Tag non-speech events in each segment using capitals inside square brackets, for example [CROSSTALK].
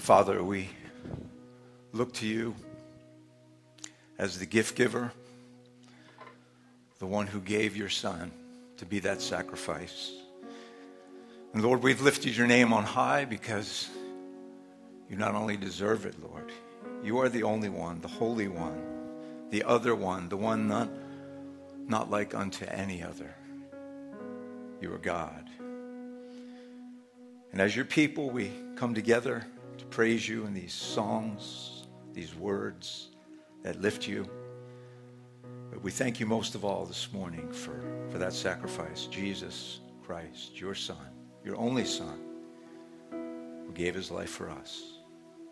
Father, we look to you as the gift giver, the one who gave your son to be that sacrifice. And Lord, we've lifted your name on high because you not only deserve it, Lord, you are the only one, the holy one, the other one, the one not, not like unto any other. You are God. And as your people, we come together to praise you in these songs, these words that lift you. But we thank you most of all this morning for, for that sacrifice, Jesus Christ, your Son, your only Son, who gave his life for us.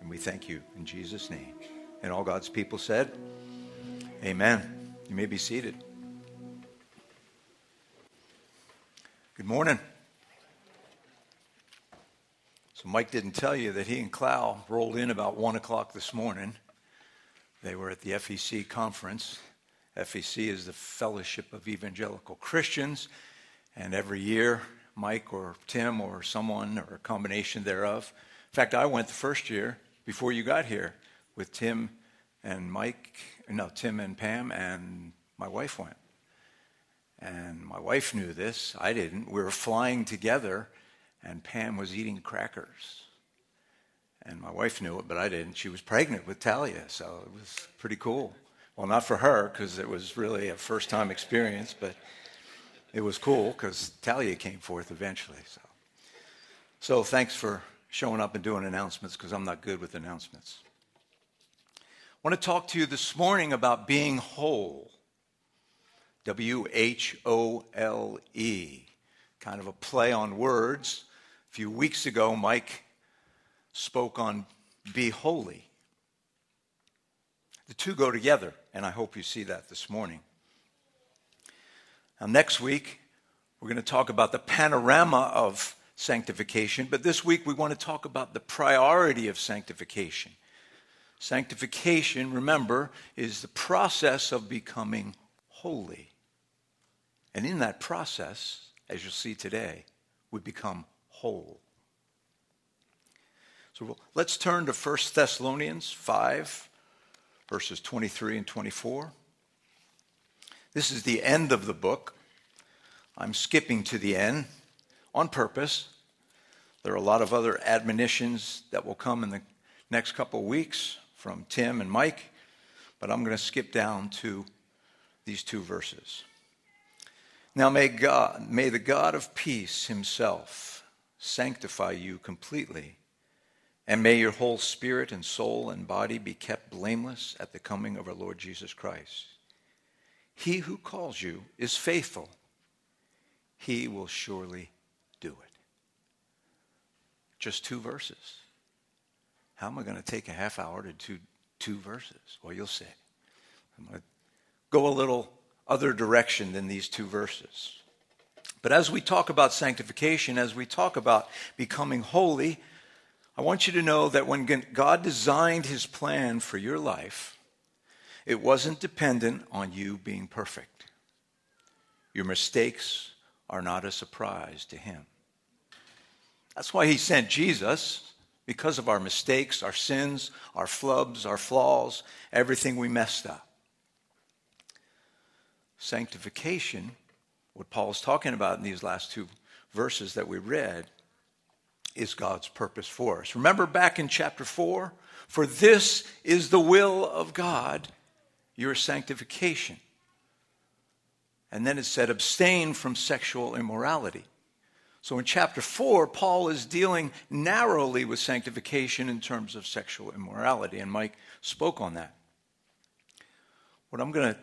And we thank you in Jesus' name. And all God's people said, Amen. You may be seated. Good morning. So, Mike didn't tell you that he and Clow rolled in about 1 o'clock this morning. They were at the FEC conference. FEC is the Fellowship of Evangelical Christians. And every year, Mike or Tim or someone or a combination thereof. In fact, I went the first year before you got here with Tim and Mike, no, Tim and Pam, and my wife went. And my wife knew this. I didn't. We were flying together, and Pam was eating crackers. And my wife knew it, but I didn't. She was pregnant with Talia, so it was pretty cool. Well, not for her, because it was really a first time experience, but it was cool because Talia came forth eventually. So, so thanks for showing up and doing announcements because I'm not good with announcements. I want to talk to you this morning about being whole. W H O L E. Kind of a play on words. A few weeks ago, Mike spoke on be holy. The two go together, and I hope you see that this morning. Now, next week, we're going to talk about the panorama of sanctification, but this week we want to talk about the priority of sanctification. Sanctification, remember, is the process of becoming holy. And in that process, as you'll see today, we become whole. So let's turn to 1 Thessalonians 5, verses 23 and 24. This is the end of the book. I'm skipping to the end on purpose. There are a lot of other admonitions that will come in the next couple of weeks from Tim and Mike, but I'm going to skip down to these two verses. Now may God, may the God of peace himself sanctify you completely, and may your whole spirit and soul and body be kept blameless at the coming of our Lord Jesus Christ. He who calls you is faithful. He will surely do it. Just two verses. How am I going to take a half hour to do two verses? Well, you'll see. I'm going to go a little other direction than these two verses. But as we talk about sanctification, as we talk about becoming holy, I want you to know that when God designed his plan for your life, it wasn't dependent on you being perfect. Your mistakes are not a surprise to him. That's why he sent Jesus because of our mistakes, our sins, our flubs, our flaws, everything we messed up. Sanctification, what Paul is talking about in these last two verses that we read, is God's purpose for us. Remember back in chapter 4? For this is the will of God, your sanctification. And then it said, abstain from sexual immorality. So in chapter 4, Paul is dealing narrowly with sanctification in terms of sexual immorality, and Mike spoke on that. What I'm going to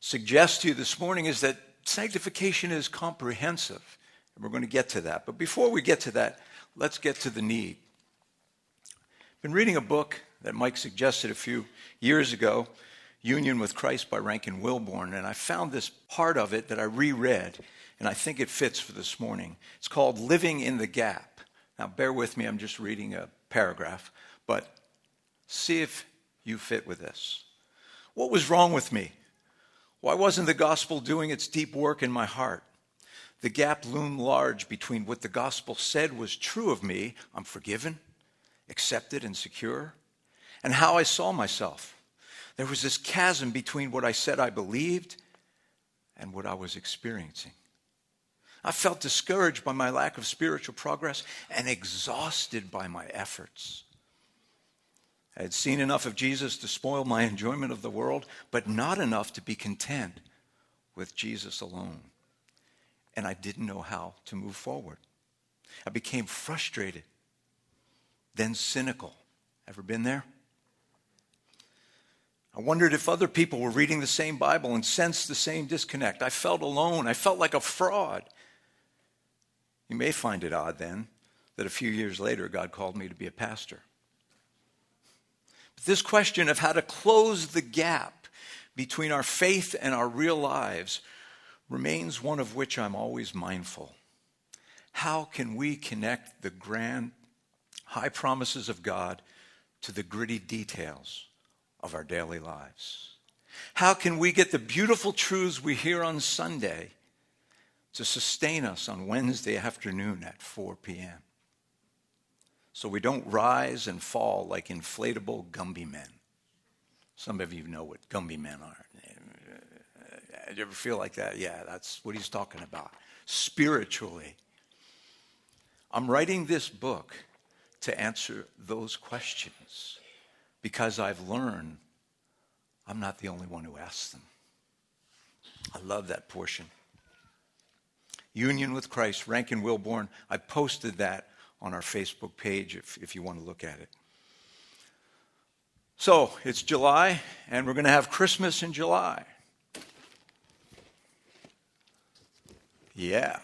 suggest to you this morning is that sanctification is comprehensive, and we're going to get to that. But before we get to that, let's get to the need. I've been reading a book that Mike suggested a few years ago, Union with Christ by Rankin Wilbourne, and I found this part of it that I reread and I think it fits for this morning. It's called Living in the Gap. Now, bear with me, I'm just reading a paragraph, but see if you fit with this. What was wrong with me? Why wasn't the gospel doing its deep work in my heart? The gap loomed large between what the gospel said was true of me I'm forgiven, accepted, and secure, and how I saw myself. There was this chasm between what I said I believed and what I was experiencing. I felt discouraged by my lack of spiritual progress and exhausted by my efforts. I had seen enough of Jesus to spoil my enjoyment of the world, but not enough to be content with Jesus alone. And I didn't know how to move forward. I became frustrated, then cynical. Ever been there? I wondered if other people were reading the same Bible and sensed the same disconnect. I felt alone. I felt like a fraud. You may find it odd then that a few years later God called me to be a pastor. This question of how to close the gap between our faith and our real lives remains one of which I'm always mindful. How can we connect the grand, high promises of God to the gritty details of our daily lives? How can we get the beautiful truths we hear on Sunday to sustain us on Wednesday afternoon at 4 p.m.? So we don't rise and fall like inflatable Gumby men. Some of you know what Gumby men are. Do you ever feel like that? Yeah, that's what he's talking about. Spiritually. I'm writing this book to answer those questions because I've learned I'm not the only one who asks them. I love that portion. Union with Christ, Rankin Wilbourne, I posted that on our Facebook page if, if you want to look at it. So it's July, and we're going to have Christmas in July. Yeah,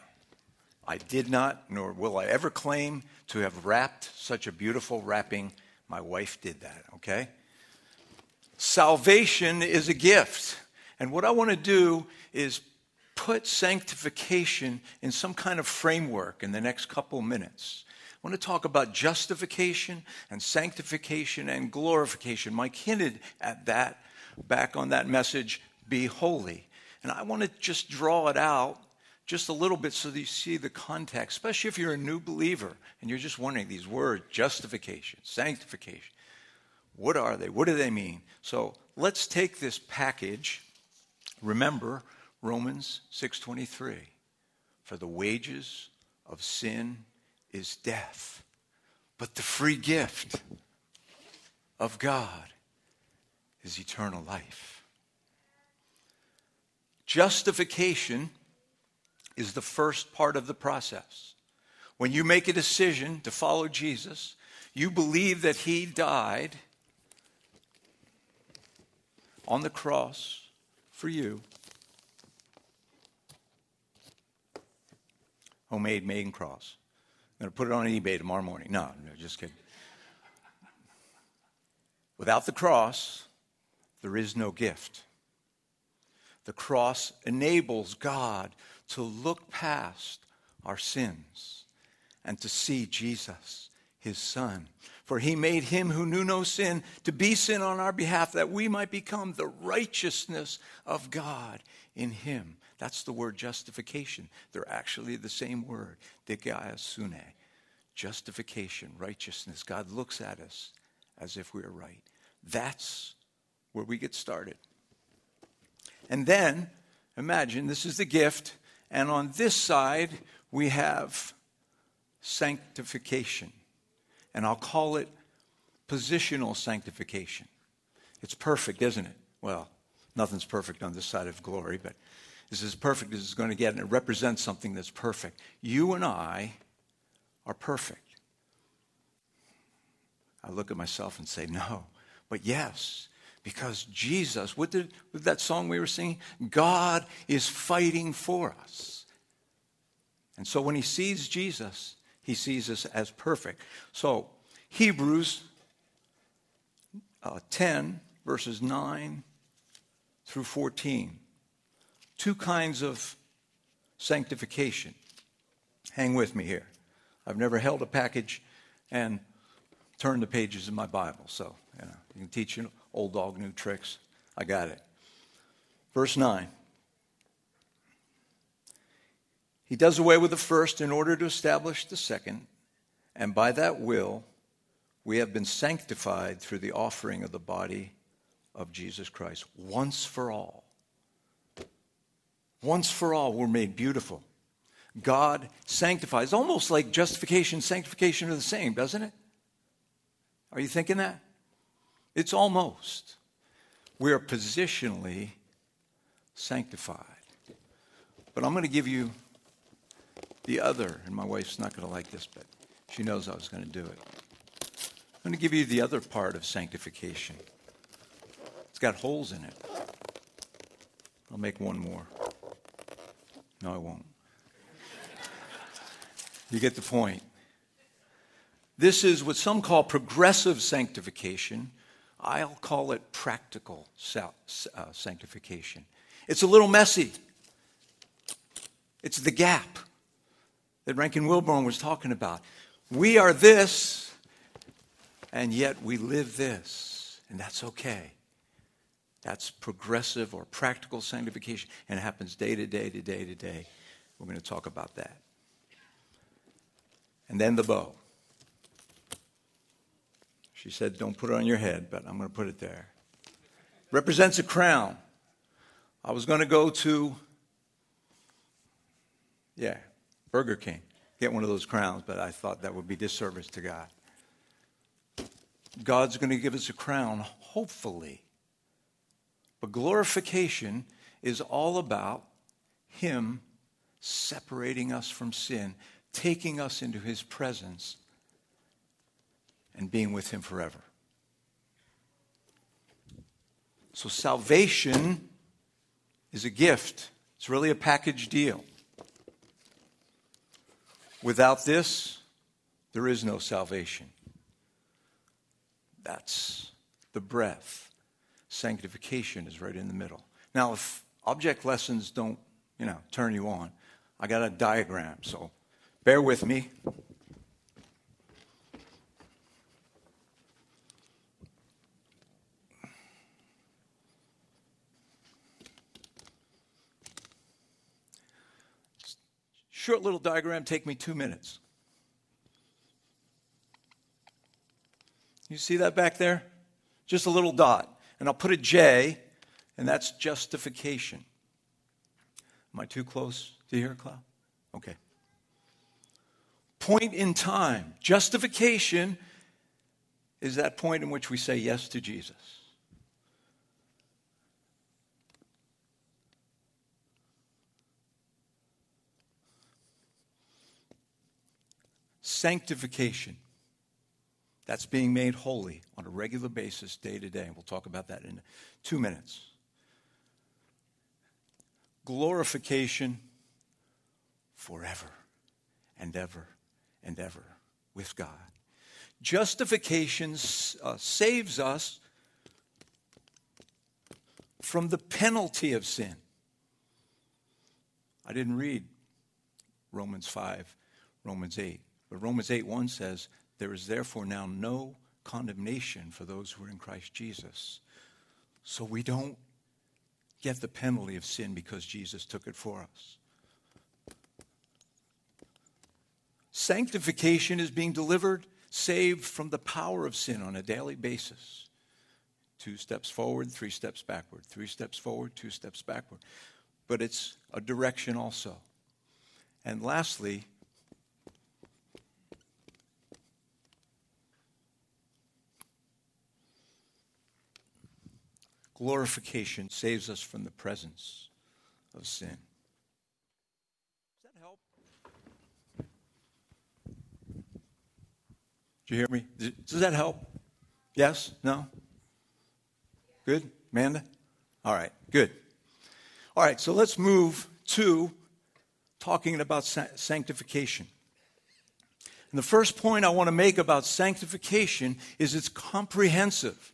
I did not, nor will I ever claim to have wrapped such a beautiful wrapping. My wife did that, okay? Salvation is a gift. And what I want to do is put sanctification in some kind of framework in the next couple minutes. I want to talk about justification and sanctification and glorification. Mike hinted at that back on that message, Be Holy. And I want to just draw it out just a little bit so that you see the context, especially if you're a new believer and you're just wondering these words justification, sanctification. What are they? What do they mean? So let's take this package. Remember Romans 6:23. For the wages of sin is death, but the free gift of God is eternal life. Justification is the first part of the process. When you make a decision to follow Jesus, you believe that he died on the cross for you. Homemade maiden cross going to put it on eBay tomorrow morning. No, no, just kidding. Without the cross, there is no gift. The cross enables God to look past our sins and to see Jesus, his Son. For he made him who knew no sin to be sin on our behalf that we might become the righteousness of God in him. That's the word justification. They're actually the same word, dikaiosune. Justification, righteousness. God looks at us as if we are right. That's where we get started. And then, imagine this is the gift, and on this side, we have sanctification. And I'll call it positional sanctification. It's perfect, isn't it? Well, nothing's perfect on this side of glory, but this is perfect as it's going to get, and it represents something that's perfect. You and I are perfect. I look at myself and say, no. But yes, because Jesus, what did with that song we were singing? God is fighting for us. And so when he sees Jesus, he sees us as perfect. So Hebrews uh, 10, verses 9 through 14 two kinds of sanctification. Hang with me here. I've never held a package and turned the pages in my Bible, so you, know, you can teach an old dog new tricks. I got it. Verse 9. He does away with the first in order to establish the second, and by that will we have been sanctified through the offering of the body of Jesus Christ once for all. Once for all, we're made beautiful. God sanctifies. Almost like justification sanctification are the same, doesn't it? Are you thinking that? It's almost. We are positionally sanctified. But I'm going to give you the other, and my wife's not going to like this, but she knows I was going to do it. I'm going to give you the other part of sanctification. It's got holes in it. I'll make one more. No, I won't. You get the point. This is what some call progressive sanctification. I'll call it practical uh, sanctification. It's a little messy. It's the gap that Rankin Wilbourne was talking about. We are this, and yet we live this, and that's okay. That's progressive or practical sanctification, and it happens day to day to day to day. We're going to talk about that. And then the bow. She said, Don't put it on your head, but I'm going to put it there. Represents a crown. I was going to go to, yeah, Burger King, get one of those crowns, but I thought that would be disservice to God. God's going to give us a crown, hopefully. But glorification is all about Him separating us from sin, taking us into His presence, and being with Him forever. So, salvation is a gift, it's really a package deal. Without this, there is no salvation. That's the breath. Sanctification is right in the middle. Now, if object lessons don't, you know, turn you on, I got a diagram, so bear with me. Short little diagram, take me two minutes. You see that back there? Just a little dot. And I'll put a J, and that's justification. Am I too close to hear, Cloud? Okay. Point in time. Justification is that point in which we say yes to Jesus. Sanctification. That's being made holy on a regular basis, day to day. And We'll talk about that in two minutes. Glorification forever and ever and ever with God. Justification uh, saves us from the penalty of sin. I didn't read Romans 5, Romans 8. But Romans 8 1 says, There is therefore now no condemnation for those who are in Christ Jesus. So we don't get the penalty of sin because Jesus took it for us. Sanctification is being delivered, saved from the power of sin on a daily basis. Two steps forward, three steps backward, three steps forward, two steps backward. But it's a direction also. And lastly, Glorification saves us from the presence of sin. Does that help? Do you hear me? Does that help? Yes? No? Good? Amanda? All right, good. All right, so let's move to talking about sanctification. And the first point I want to make about sanctification is it's comprehensive.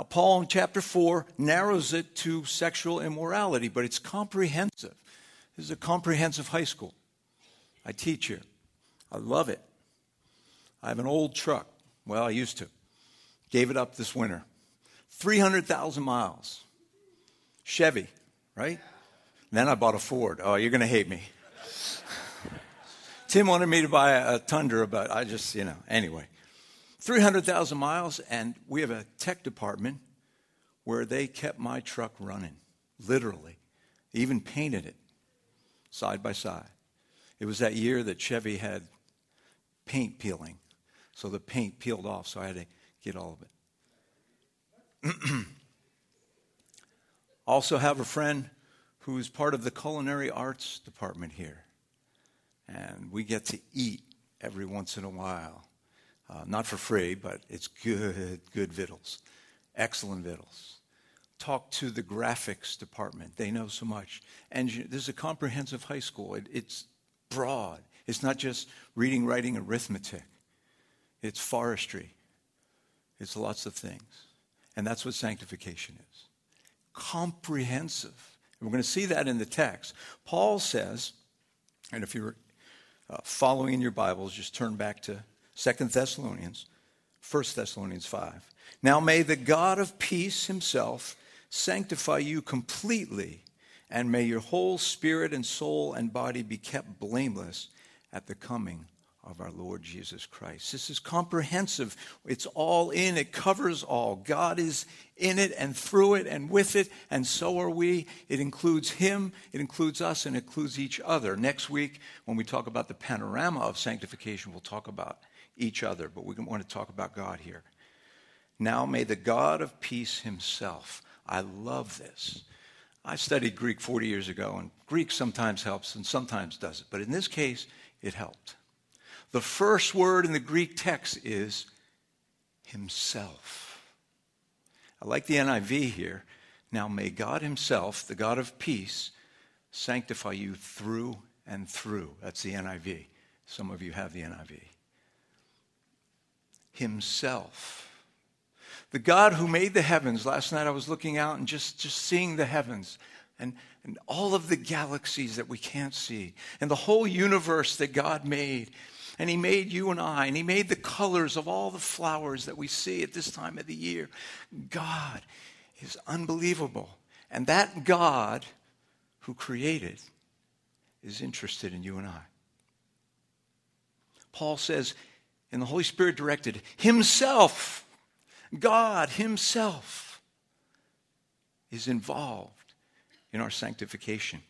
Now, Paul in chapter 4 narrows it to sexual immorality, but it's comprehensive. This is a comprehensive high school. I teach here. I love it. I have an old truck. Well, I used to. Gave it up this winter. 300,000 miles. Chevy, right? And then I bought a Ford. Oh, you're going to hate me. [LAUGHS] Tim wanted me to buy a, a Tundra, but I just, you know, anyway. 300,000 miles, and we have a tech department where they kept my truck running, literally. They even painted it side by side. It was that year that Chevy had paint peeling. So the paint peeled off, so I had to get all of it. [CLEARS THROAT] also have a friend who's part of the culinary arts department here. And we get to eat every once in a while. Uh, not for free, but it's good, good victuals. Excellent victuals. Talk to the graphics department. They know so much. And this is a comprehensive high school. It, it's broad. It's not just reading, writing, arithmetic. It's forestry. It's lots of things. And that's what sanctification is. Comprehensive. And we're going to see that in the text. Paul says, and if you're uh, following in your Bibles, just turn back to Second Thessalonians, 1 Thessalonians 5. Now may the God of peace himself sanctify you completely, and may your whole spirit and soul and body be kept blameless at the coming of our Lord Jesus Christ. This is comprehensive. It's all in, it covers all. God is in it and through it and with it, and so are we. It includes Him, it includes us, and it includes each other. Next week, when we talk about the panorama of sanctification, we'll talk about each other, but we want to talk about God here. Now may the God of peace Himself, I love this. I studied Greek 40 years ago, and Greek sometimes helps and sometimes doesn't, but in this case, it helped. The first word in the Greek text is himself. I like the NIV here. Now may God himself, the God of peace, sanctify you through and through. That's the NIV. Some of you have the NIV. Himself. The God who made the heavens. Last night I was looking out and just, just seeing the heavens and, and all of the galaxies that we can't see and the whole universe that God made and He made you and I, and He made the colors of all the flowers that we see at this time of the year. God is unbelievable. And that God who created is interested in you and I. Paul says, and the Holy Spirit directed Himself, God Himself, is involved in our sanctification.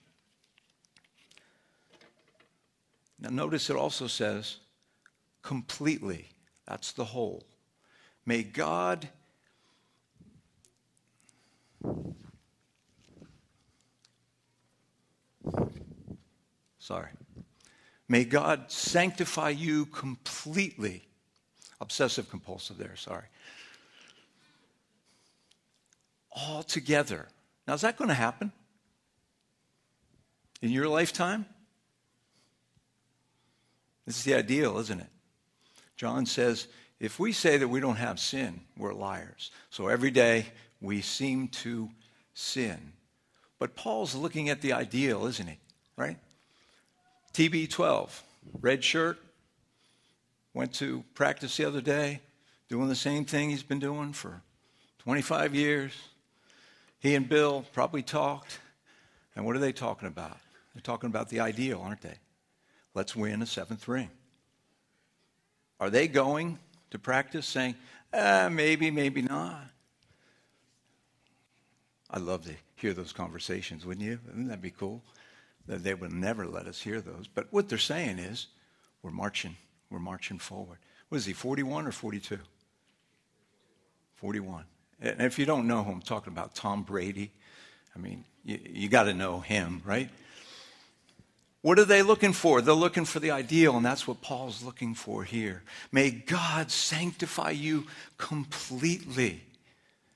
Now, notice it also says completely. That's the whole. May God Sorry. May God sanctify you completely. Obsessive compulsive there, sorry. All together. Now, is that going to happen? In your lifetime? This is the ideal, isn't it? John says, if we say that we don't have sin, we're liars. So every day we seem to sin. But Paul's looking at the ideal, isn't he? Right? TB12, red shirt, went to practice the other day, doing the same thing he's been doing for 25 years. He and Bill probably talked. And what are they talking about? They're talking about the ideal, aren't they? Let's win a seventh ring. Are they going to practice saying, eh, maybe, maybe not? I'd love to hear those conversations, wouldn't you? Wouldn't that be cool? That they will never let us hear those. But what they're saying is, we're marching. We're marching forward. What is he, 41 or 42? 41. And if you don't know who I'm talking about, Tom Brady, I mean, you, you got to know him, right? What are they looking for? They're looking for the ideal, and that's what Paul's looking for here. May God sanctify you completely.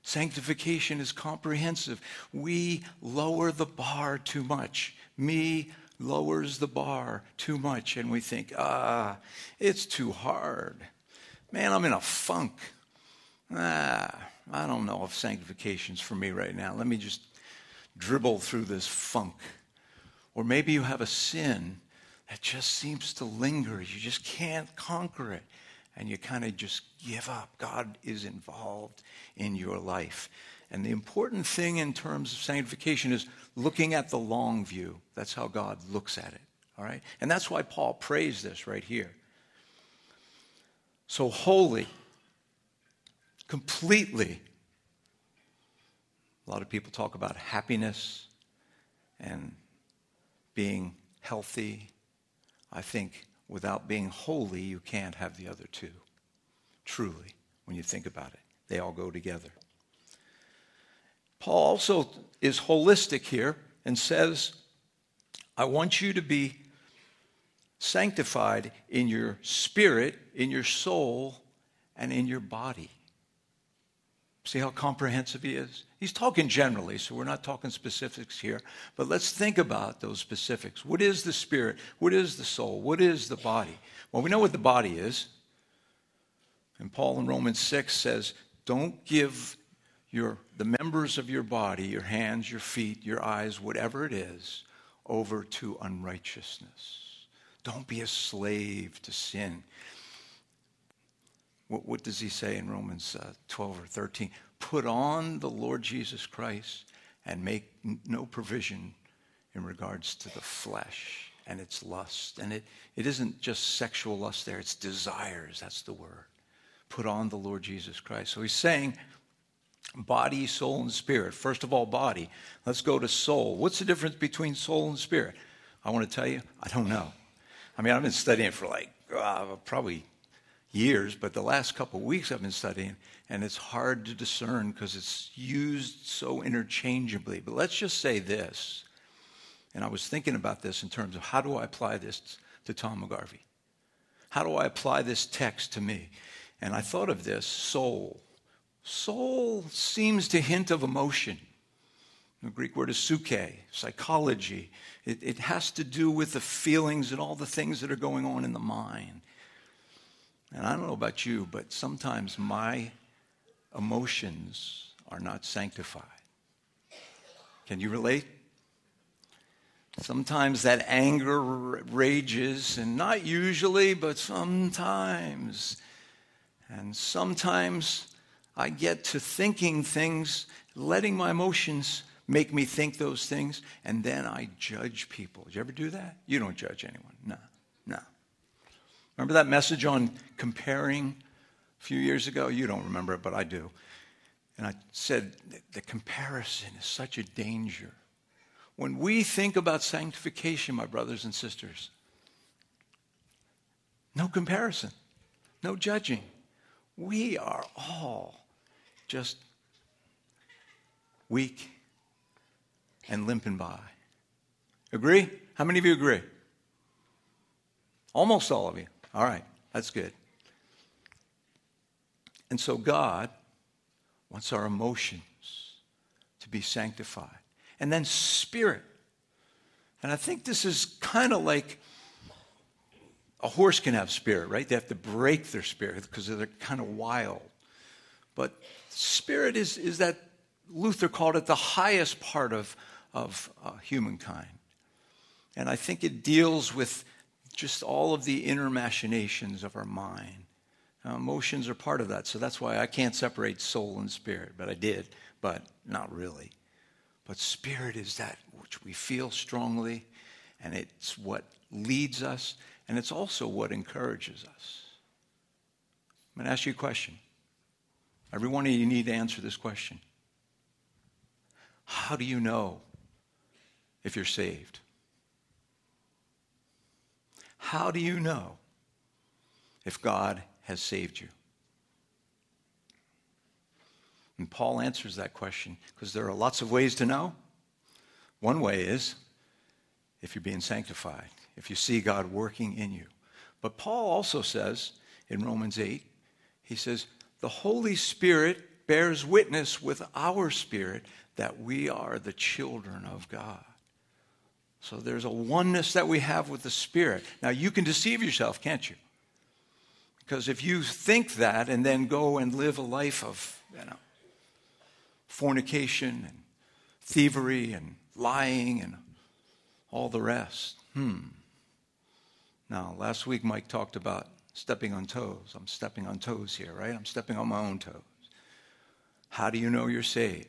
Sanctification is comprehensive. We lower the bar too much. Me lowers the bar too much, and we think, ah, it's too hard. Man, I'm in a funk. Ah, I don't know if sanctification's for me right now. Let me just dribble through this funk. Or maybe you have a sin that just seems to linger. You just can't conquer it. And you kind of just give up. God is involved in your life. And the important thing in terms of sanctification is looking at the long view. That's how God looks at it. All right? And that's why Paul prays this right here. So holy, completely. A lot of people talk about happiness and being healthy. I think without being holy, you can't have the other two. Truly, when you think about it, they all go together. Paul also is holistic here and says, I want you to be sanctified in your spirit, in your soul, and in your body. See how comprehensive he is? He's talking generally, so we're not talking specifics here. But let's think about those specifics. What is the spirit? What is the soul? What is the body? Well, we know what the body is. And Paul in Romans 6 says, don't give your, the members of your body, your hands, your feet, your eyes, whatever it is, over to unrighteousness. Don't be a slave to sin. What, what does he say in Romans uh, 12 or 13? Put on the Lord Jesus Christ and make no provision in regards to the flesh and its lust. And it, it isn't just sexual lust there, it's desires. That's the word. Put on the Lord Jesus Christ. So he's saying, body, soul, and spirit. First of all, body. Let's go to soul. What's the difference between soul and spirit? I want to tell you, I don't know. I mean, I've been studying for like uh, probably years, but the last couple of weeks I've been studying, and it's hard to discern because it's used so interchangeably. But let's just say this, and I was thinking about this in terms of how do I apply this to Tom McGarvey? How do I apply this text to me? And I thought of this soul. Soul seems to hint of emotion. The Greek word is psyche, psychology. It, it has to do with the feelings and all the things that are going on in the mind. And I don't know about you, but sometimes my emotions are not sanctified. Can you relate? Sometimes that anger rages, and not usually, but sometimes. And sometimes I get to thinking things, letting my emotions make me think those things, and then I judge people. Did you ever do that? You don't judge anyone. No, no. Remember that message on comparing a few years ago? You don't remember it, but I do. And I said the comparison is such a danger. When we think about sanctification, my brothers and sisters, no comparison, no judging. We are all just weak and limping by. Agree? How many of you agree? Almost all of you. All right, that's good. And so God wants our emotions to be sanctified. And then spirit. And I think this is kind of like a horse can have spirit, right? They have to break their spirit because they're kind of wild. But spirit is, is that, Luther called it the highest part of, of uh, humankind. And I think it deals with just all of the inner machinations of our mind. Emotions are part of that, so that's why I can't separate soul and spirit, but I did, but not really. But spirit is that which we feel strongly, and it's what leads us, and it's also what encourages us. I'm going to ask you a question. Every one of you need to answer this question. How do you know if you're saved? How do you know if God has saved you? And Paul answers that question because there are lots of ways to know. One way is if you're being sanctified, if you see God working in you. But Paul also says in Romans 8, he says, the Holy Spirit bears witness with our spirit that we are the children of God. So there's a oneness that we have with the Spirit. Now, you can deceive yourself, can't you? Because if you think that and then go and live a life of, you know, fornication and thievery and lying and all the rest, hmm. Now, last week Mike talked about stepping on toes. I'm stepping on toes here, right? I'm stepping on my own toes. How do you know you're saved?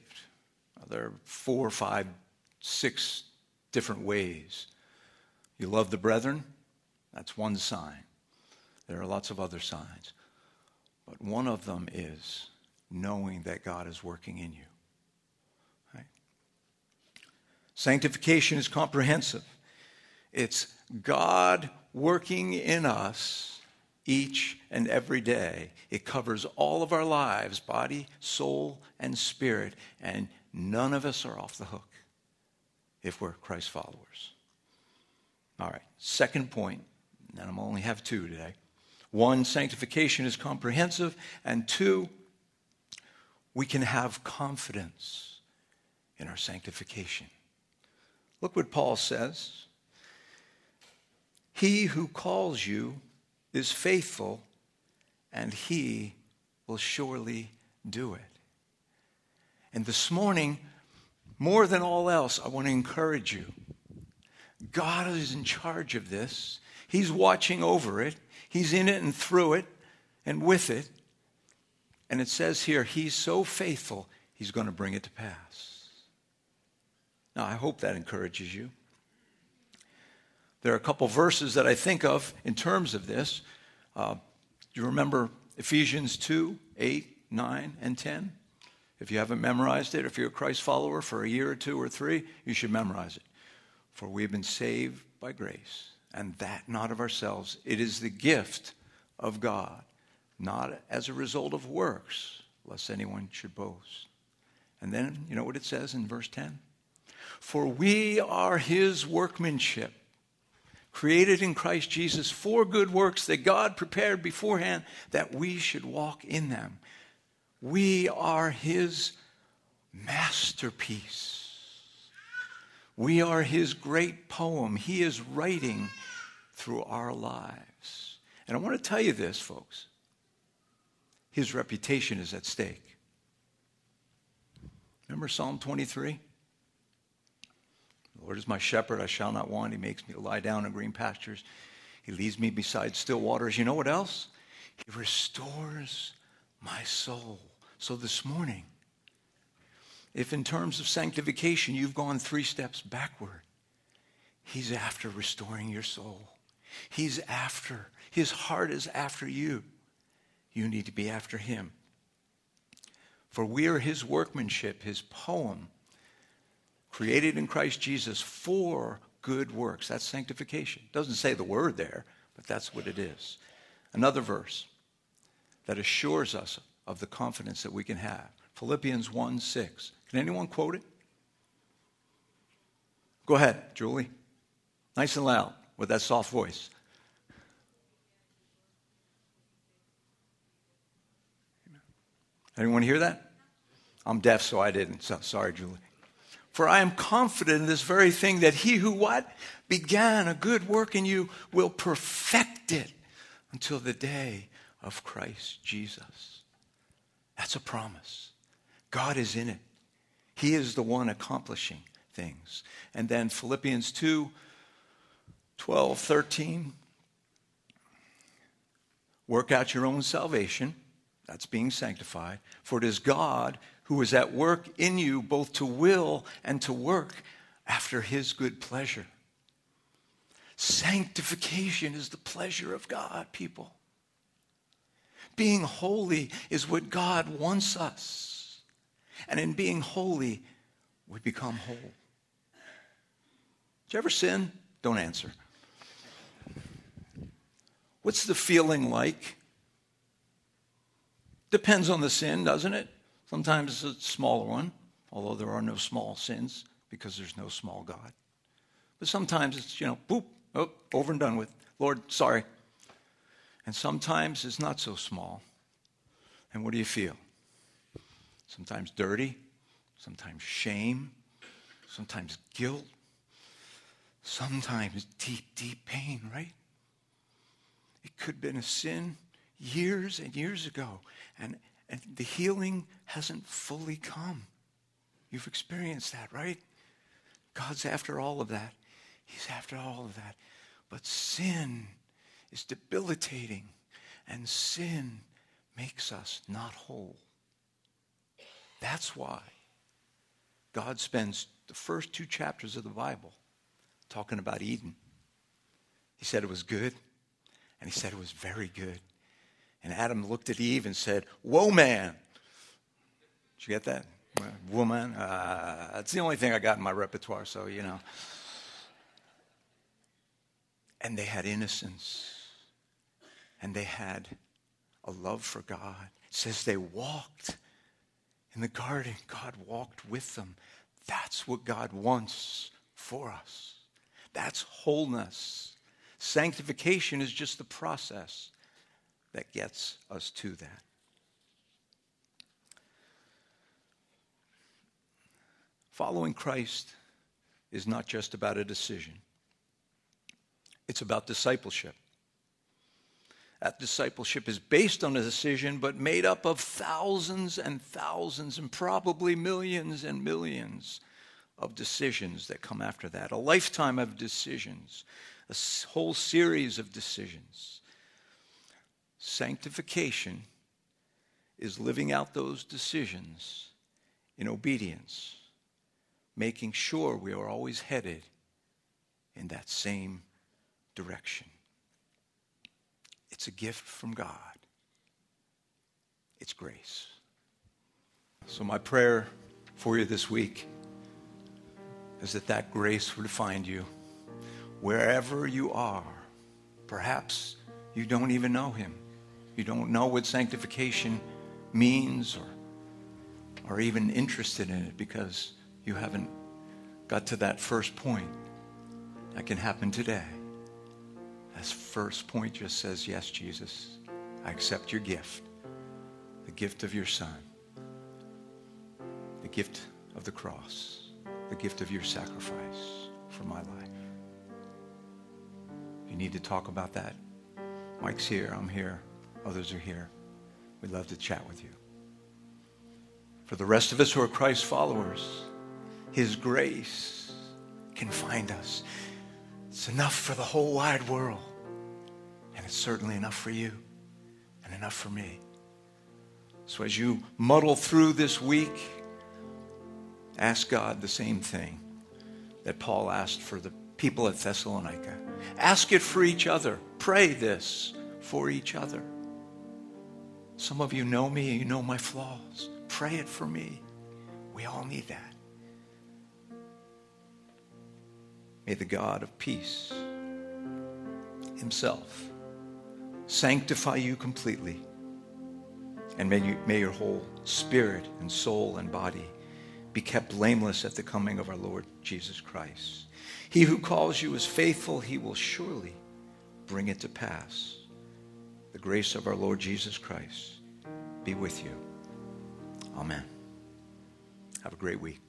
There are four, five, six different ways. You love the brethren, that's one sign. There are lots of other signs. But one of them is knowing that God is working in you. Right? Sanctification is comprehensive. It's God working in us each and every day. It covers all of our lives body, soul, and spirit. And none of us are off the hook if we're Christ followers. All right, second point, and I'm only have two today. One, sanctification is comprehensive, and two, we can have confidence in our sanctification. Look what Paul says. He who calls you is faithful, and he will surely do it. And this morning, more than all else, I want to encourage you. God is in charge of this. He's watching over it. He's in it and through it and with it. And it says here, He's so faithful, He's going to bring it to pass. Now, I hope that encourages you. There are a couple verses that I think of in terms of this. Uh, you remember Ephesians 2 8, 9, and 10? If you haven't memorized it, if you're a Christ follower for a year or two or three, you should memorize it. For we have been saved by grace, and that not of ourselves. It is the gift of God, not as a result of works, lest anyone should boast. And then, you know what it says in verse 10? For we are his workmanship, created in Christ Jesus for good works that God prepared beforehand that we should walk in them. We are his masterpiece. We are his great poem. He is writing through our lives. And I want to tell you this, folks. His reputation is at stake. Remember Psalm 23? Lord is my shepherd, I shall not want. He makes me to lie down in green pastures. He leads me beside still waters. You know what else? He restores my soul. So this morning, if in terms of sanctification you've gone three steps backward, He's after restoring your soul. He's after, His heart is after you. You need to be after Him. For we are His workmanship, His poem, created in Christ Jesus for good works. That's sanctification. Doesn't say the word there, but that's what it is. Another verse that assures us of the confidence that we can have. Philippians 1 6. Can anyone quote it? Go ahead, Julie. Nice and loud with that soft voice. Anyone hear that? I'm deaf, so I didn't. So, sorry, Julie. For I am confident in this very thing that he who what? Began a good work in you will perfect it until the day of Christ Jesus. That's a promise. God is in it. He is the one accomplishing things. And then Philippians 2 12, 13. Work out your own salvation. That's being sanctified. For it is God who is at work in you both to will and to work after his good pleasure. Sanctification is the pleasure of God, people. Being holy is what God wants us. And in being holy, we become whole. Did you ever sin? Don't answer. What's the feeling like? Depends on the sin, doesn't it? Sometimes it's a smaller one, although there are no small sins because there's no small God. But sometimes it's, you know, boop, oh, over and done with. Lord, sorry. And sometimes it's not so small. And what do you feel? Sometimes dirty, sometimes shame, sometimes guilt, sometimes deep, deep pain, right? It could have been a sin years and years ago, and, and the healing hasn't fully come. You've experienced that, right? God's after all of that. He's after all of that. But sin is debilitating, and sin makes us not whole. That's why God spends the first two chapters of the Bible talking about Eden. He said it was good, and he said it was very good. And Adam looked at Eve and said, Whoa, man, Did you get that? Woman. Uh, that's the only thing I got in my repertoire, so, you know. And they had innocence. And they had a love for God. It says they walked in the garden. God walked with them. That's what God wants for us. That's wholeness. Sanctification is just the process that gets us to that. Following Christ is not just about a decision, it's about discipleship. That discipleship is based on a decision, but made up of thousands and thousands and probably millions and millions of decisions that come after that. A lifetime of decisions, a whole series of decisions. Sanctification is living out those decisions in obedience, making sure we are always headed in that same direction. It's a gift from God. It's grace. So, my prayer for you this week is that that grace would find you wherever you are. Perhaps you don't even know Him. You don't know what sanctification means or are even interested in it because you haven't got to that first point. That can happen today. That first point just says, Yes, Jesus, I accept your gift, the gift of your Son, the gift of the cross, the gift of your sacrifice for my life. You need to talk about that. Mike's here, I'm here, others are here. We'd love to chat with you. For the rest of us who are Christ followers, His grace can find us. It's enough for the whole wide world. And it's certainly enough for you and enough for me. So as you muddle through this week, ask God the same thing that Paul asked for the people at Thessalonica. Ask it for each other. Pray this for each other. Some of you know me, and you know my flaws. Pray it for me. We all need that. May the God of peace himself sanctify you completely. And may, you, may your whole spirit and soul and body be kept blameless at the coming of our Lord Jesus Christ. He who calls you is faithful, he will surely bring it to pass. The grace of our Lord Jesus Christ be with you. Amen. Have a great week.